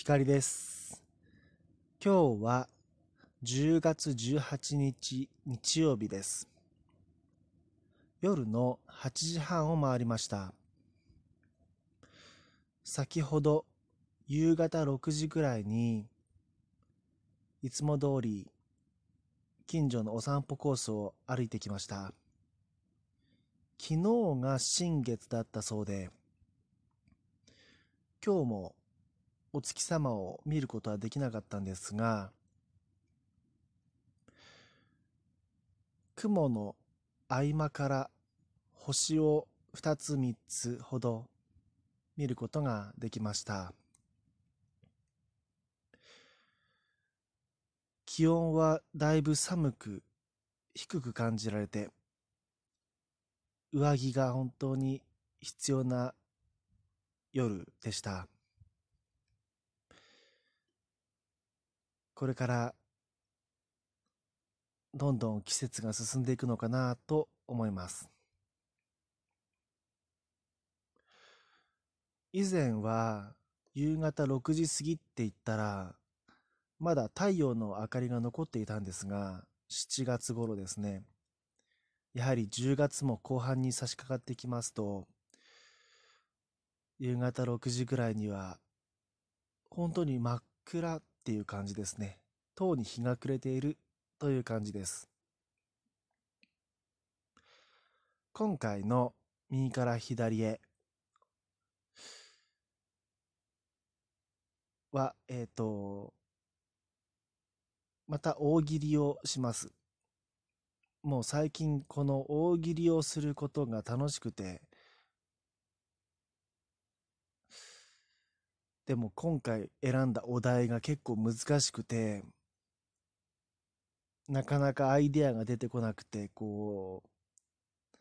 光です。今日は10月18日日曜日です。夜の8時半を回りました。先ほど夕方6時ぐらいにいつも通り近所のお散歩コースを歩いてきました。昨日が新月だったそうで、今日もお月様を見ることはできなかったんですが、雲の合間から星を2つ3つほど見ることができました。気温はだいぶ寒く低く感じられて、上着が本当に必要な夜でした。これからどんどん季節が進んでいくのかなと思います。以前は夕方6時過ぎって言ったらまだ太陽の明かりが残っていたんですが7月頃ですねやはり10月も後半に差し掛かってきますと夕方6時ぐらいには本当に真っ暗っていう感じですね。塔に日が暮れているという感じです。今回の右から左へは、えっ、と、また大喜利をします。もう最近この大喜利をすることが楽しくて、でも今回選んだお題が結構難しくて、なかなかアイデアが出てこなくて、こう、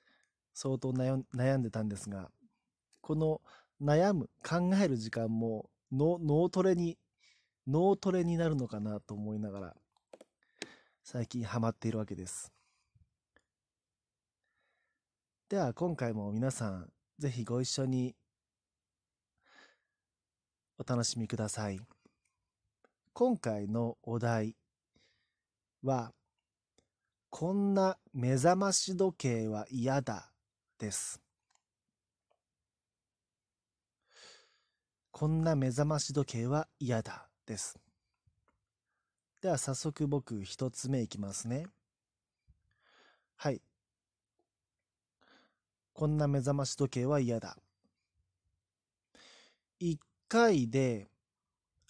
相当悩ん悩んでたんですが、この悩む、考える時間も脳脳トレに、脳トレになるのかなと思いながら、最近ハマっているわけです。では今回も皆さん、ぜひご一緒にお楽しみください。今回のお題は、こんな目覚まし時計は嫌だです。こんな目覚まし時計は嫌だです。では早速僕一つ目いきますね。はい。こんな目覚まし時計は嫌だ。一回で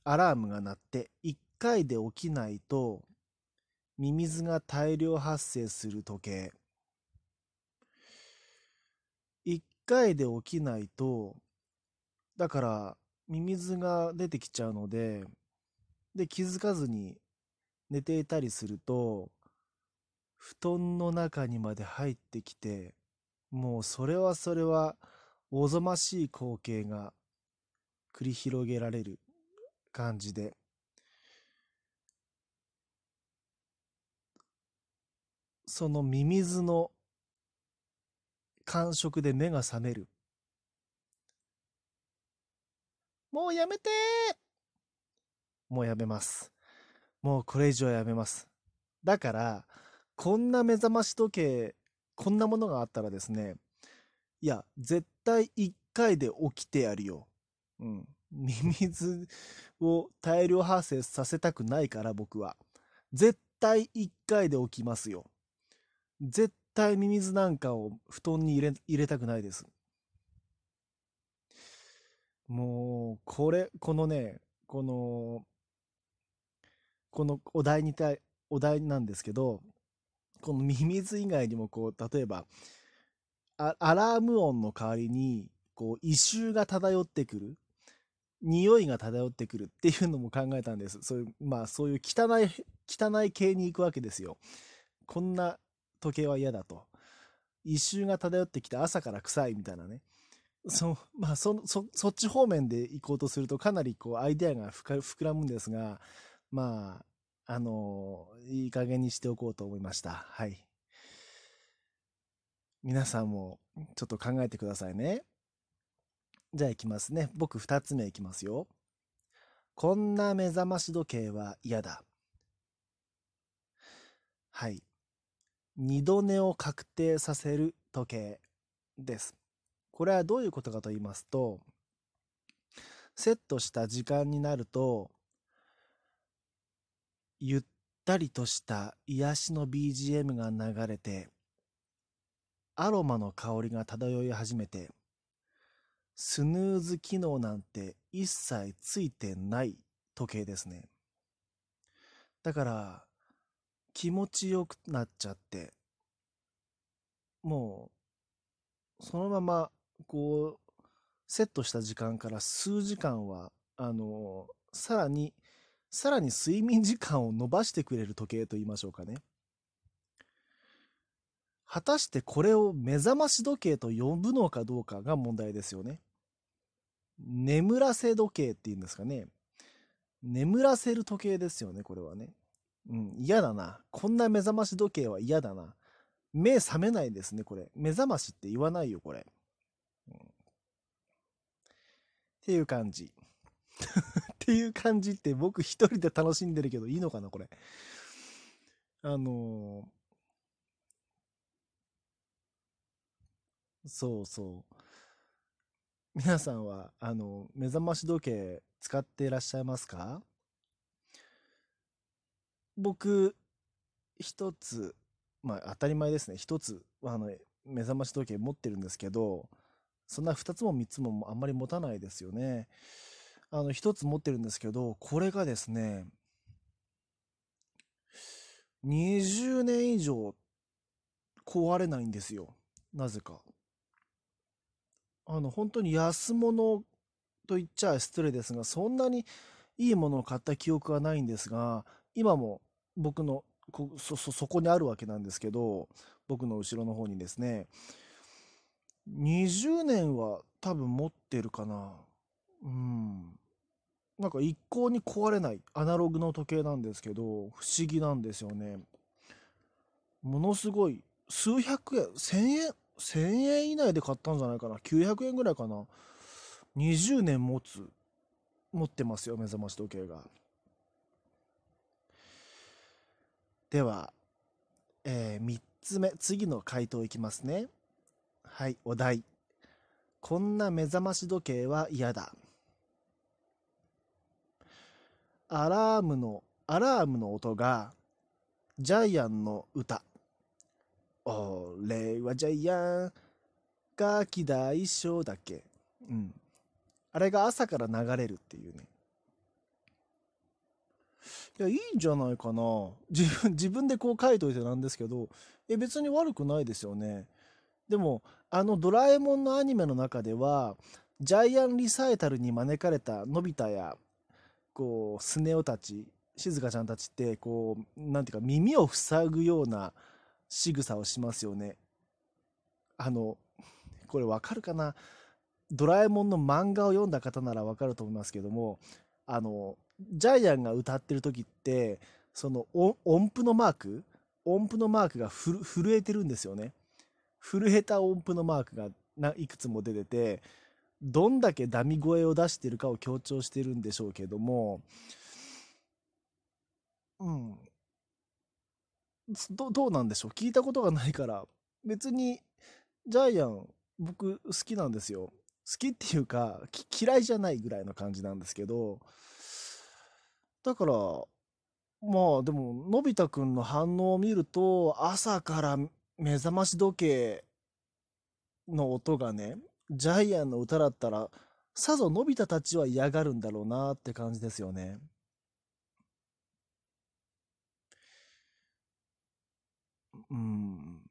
アラームが鳴って1回で起きないとミミズが大量発生する時計。1回で起きないとだからミミズが出てきちゃうのでで気づかずに寝ていたりすると布団の中にまで入ってきてもうそれはそれはおぞましい光景が繰り広げられる感じで。そのミミズの感触で目が覚める。もうやめて！もうやめます。もうこれ以上やめます。だからこんな目覚まし時計こんなものがあったらですねいや絶対1回で起きてやるよ。うん。ミミズを大量発生させたくないから僕は。絶対1回で起きますよ。絶対ミミズなんかを布団に入れ入れたくないです。もう、これ、このね、この、このお題に対、お題なんですけど、このミミズ以外にもこう、例えば、アラーム音の代わりに、こう、異臭が漂ってくる。匂いが漂ってくるっていうのも考えたんです。そういう、まあそういう汚い、汚い系に行くわけですよ。こんな時計は嫌だと。異臭が漂ってきて朝から臭いみたいなね。そまあそそそっち方面で行こうとするとかなりこうアイデアが膨らむんですがまああのいい加減にしておこうと思いましたはい皆さんもちょっと考えてくださいねじゃあ行きますね僕2つ目いきますよこんな目覚まし時計は嫌だ。はい。二度寝を確定させる時計です。これはどういうことかと言いますと、セットした時間になると、ゆったりとした癒しの BGM が流れて、アロマの香りが漂い始めて、スヌーズ機能なんて一切ついてない時計ですね。だから、気持ちよくなっちゃって、もう、そのまま、こう、セットした時間から数時間は、あの、さらに、さらに睡眠時間を伸ばしてくれる時計と言いましょうかね。果たしてこれを目覚まし時計と呼ぶのかどうかが問題ですよね。眠らせ時計っていうんですかね。眠らせる時計ですよね、これはね。うん、嫌だな。こんな目覚まし時計は嫌だな。目覚めないですね、これ。目覚ましって言わないよ、これ。うん、っていう感じ。っていう感じって僕一人で楽しんでるけどいいのかな、これ。あのー、そうそう。皆さんは、あの、目覚まし時計使っていらっしゃいますか？僕、一つ、まあ当たり前ですね。一つ、あの、目覚まし時計持ってるんですけど、そんな二つも三つもあんまり持たないですよね。あの、一つ持ってるんですけど、これがですね、20年以上壊れないんですよ。なぜか。あの、本当に安物と言っちゃ失礼ですが、そんなにいいものを買った記憶はないんですが、今も僕のこそそそこにあるわけなんですけど、僕の後ろの方にですね、20年は多分持ってるかな。うん。なんか一向に壊れないアナログの時計なんですけど、不思議なんですよね。ものすごい、数百円、1000円、1000円以内で買ったんじゃないかな。900円ぐらいかな。20年持つ。持ってますよ、目覚まし時計が。では、えー、3つ目、次の回答いきますね。はい、お題。こんな目覚まし時計は嫌だ。アラームの、アラームの音が、ジャイアンの歌。俺はジャイアン、ガキ大将だっけうん。あれが朝から流れるっていうね。いや、いいんじゃないかな。自分、自分でこう書いといてなんですけど、え、別に悪くないですよね。でも、あのドラえもんのアニメの中では、ジャイアンリサイタルに招かれたのび太や、こう、スネ夫たち、静香ちゃんたちって、こう、なんていうか耳を塞ぐような、仕草をしますよね。あの、これわかるかな？ドラえもんの漫画を読んだ方ならわかると思いますけども、あの、ジャイアンが歌ってる時って、その音符のマーク？音符のマークが震えてるんですよね。震えた音符のマークがいくつも出てて、どんだけダミ声を出してるかを強調してるんでしょうけども、うん。どどうなんでしょう？聞いたことがないから。別にジャイアン僕好きなんですよ。好きっていうか嫌いじゃないぐらいの感じなんですけど。だからまあでものび太くんの反応を見ると朝から目覚まし時計の音がねジャイアンの歌だったらさぞのび太たちは嫌がるんだろうなって感じですよね。うん。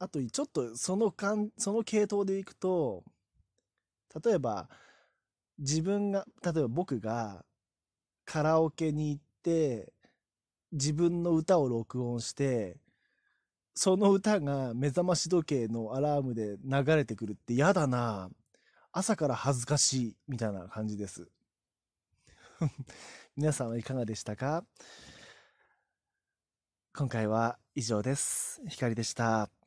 あと、ちょっとそのんその系統でいくと、例えば、自分が、例えば僕がカラオケに行って、自分の歌を録音して、その歌が目覚まし時計のアラームで流れてくるって嫌だな朝から恥ずかしいみたいな感じです。皆さんはいかがでしたか？今回は以上です。光でした。